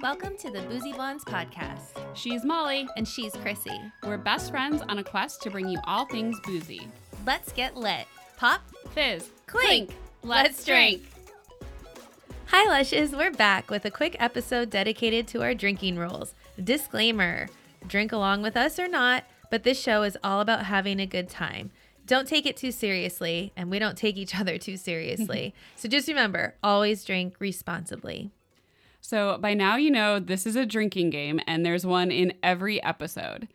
Welcome to the Boozy Blondes podcast. She's Molly. And she's Chrissy. We're best friends on a quest to bring you all things boozy. Let's get lit. Pop, fizz, clink. Let's drink. Hi, Lushes. We're back with a quick episode dedicated to our drinking rules. Disclaimer drink along with us or not, but this show is all about having a good time. Don't take it too seriously, and we don't take each other too seriously. so just remember always drink responsibly. So, by now, you know this is a drinking game, and there's one in every episode.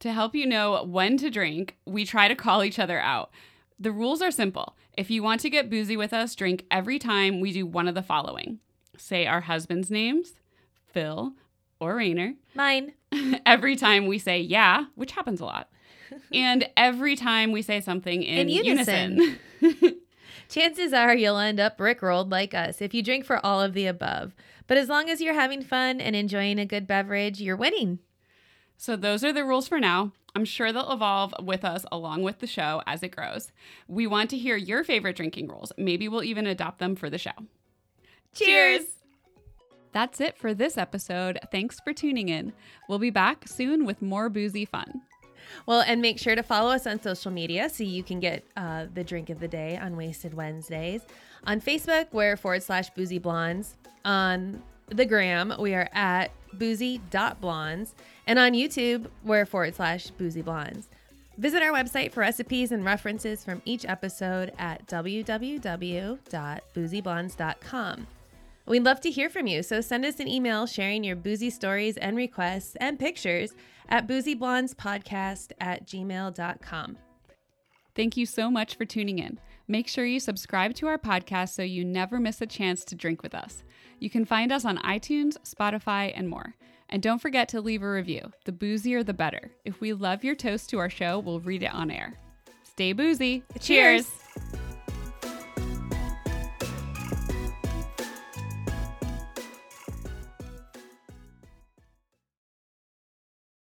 To help you know when to drink, we try to call each other out. The rules are simple. If you want to get boozy with us, drink every time we do one of the following say our husband's names, Phil or Rainer. Mine. every time we say yeah, which happens a lot. and every time we say something in, In unison. unison. Chances are you'll end up rickrolled like us if you drink for all of the above. But as long as you're having fun and enjoying a good beverage, you're winning. So, those are the rules for now. I'm sure they'll evolve with us along with the show as it grows. We want to hear your favorite drinking rules. Maybe we'll even adopt them for the show. Cheers! That's it for this episode. Thanks for tuning in. We'll be back soon with more boozy fun. Well, and make sure to follow us on social media so you can get uh, the drink of the day on Wasted Wednesdays. On Facebook, we're forward slash boozy blondes. On the gram, we are at boozy.blondes. And on YouTube, we're forward slash boozy blondes. Visit our website for recipes and references from each episode at www.boozyblondes.com. We'd love to hear from you, so send us an email sharing your boozy stories and requests and pictures at boozyblondespodcast at gmail.com. Thank you so much for tuning in. Make sure you subscribe to our podcast so you never miss a chance to drink with us. You can find us on iTunes, Spotify, and more. And don't forget to leave a review. The boozier, the better. If we love your toast to our show, we'll read it on air. Stay boozy. Cheers.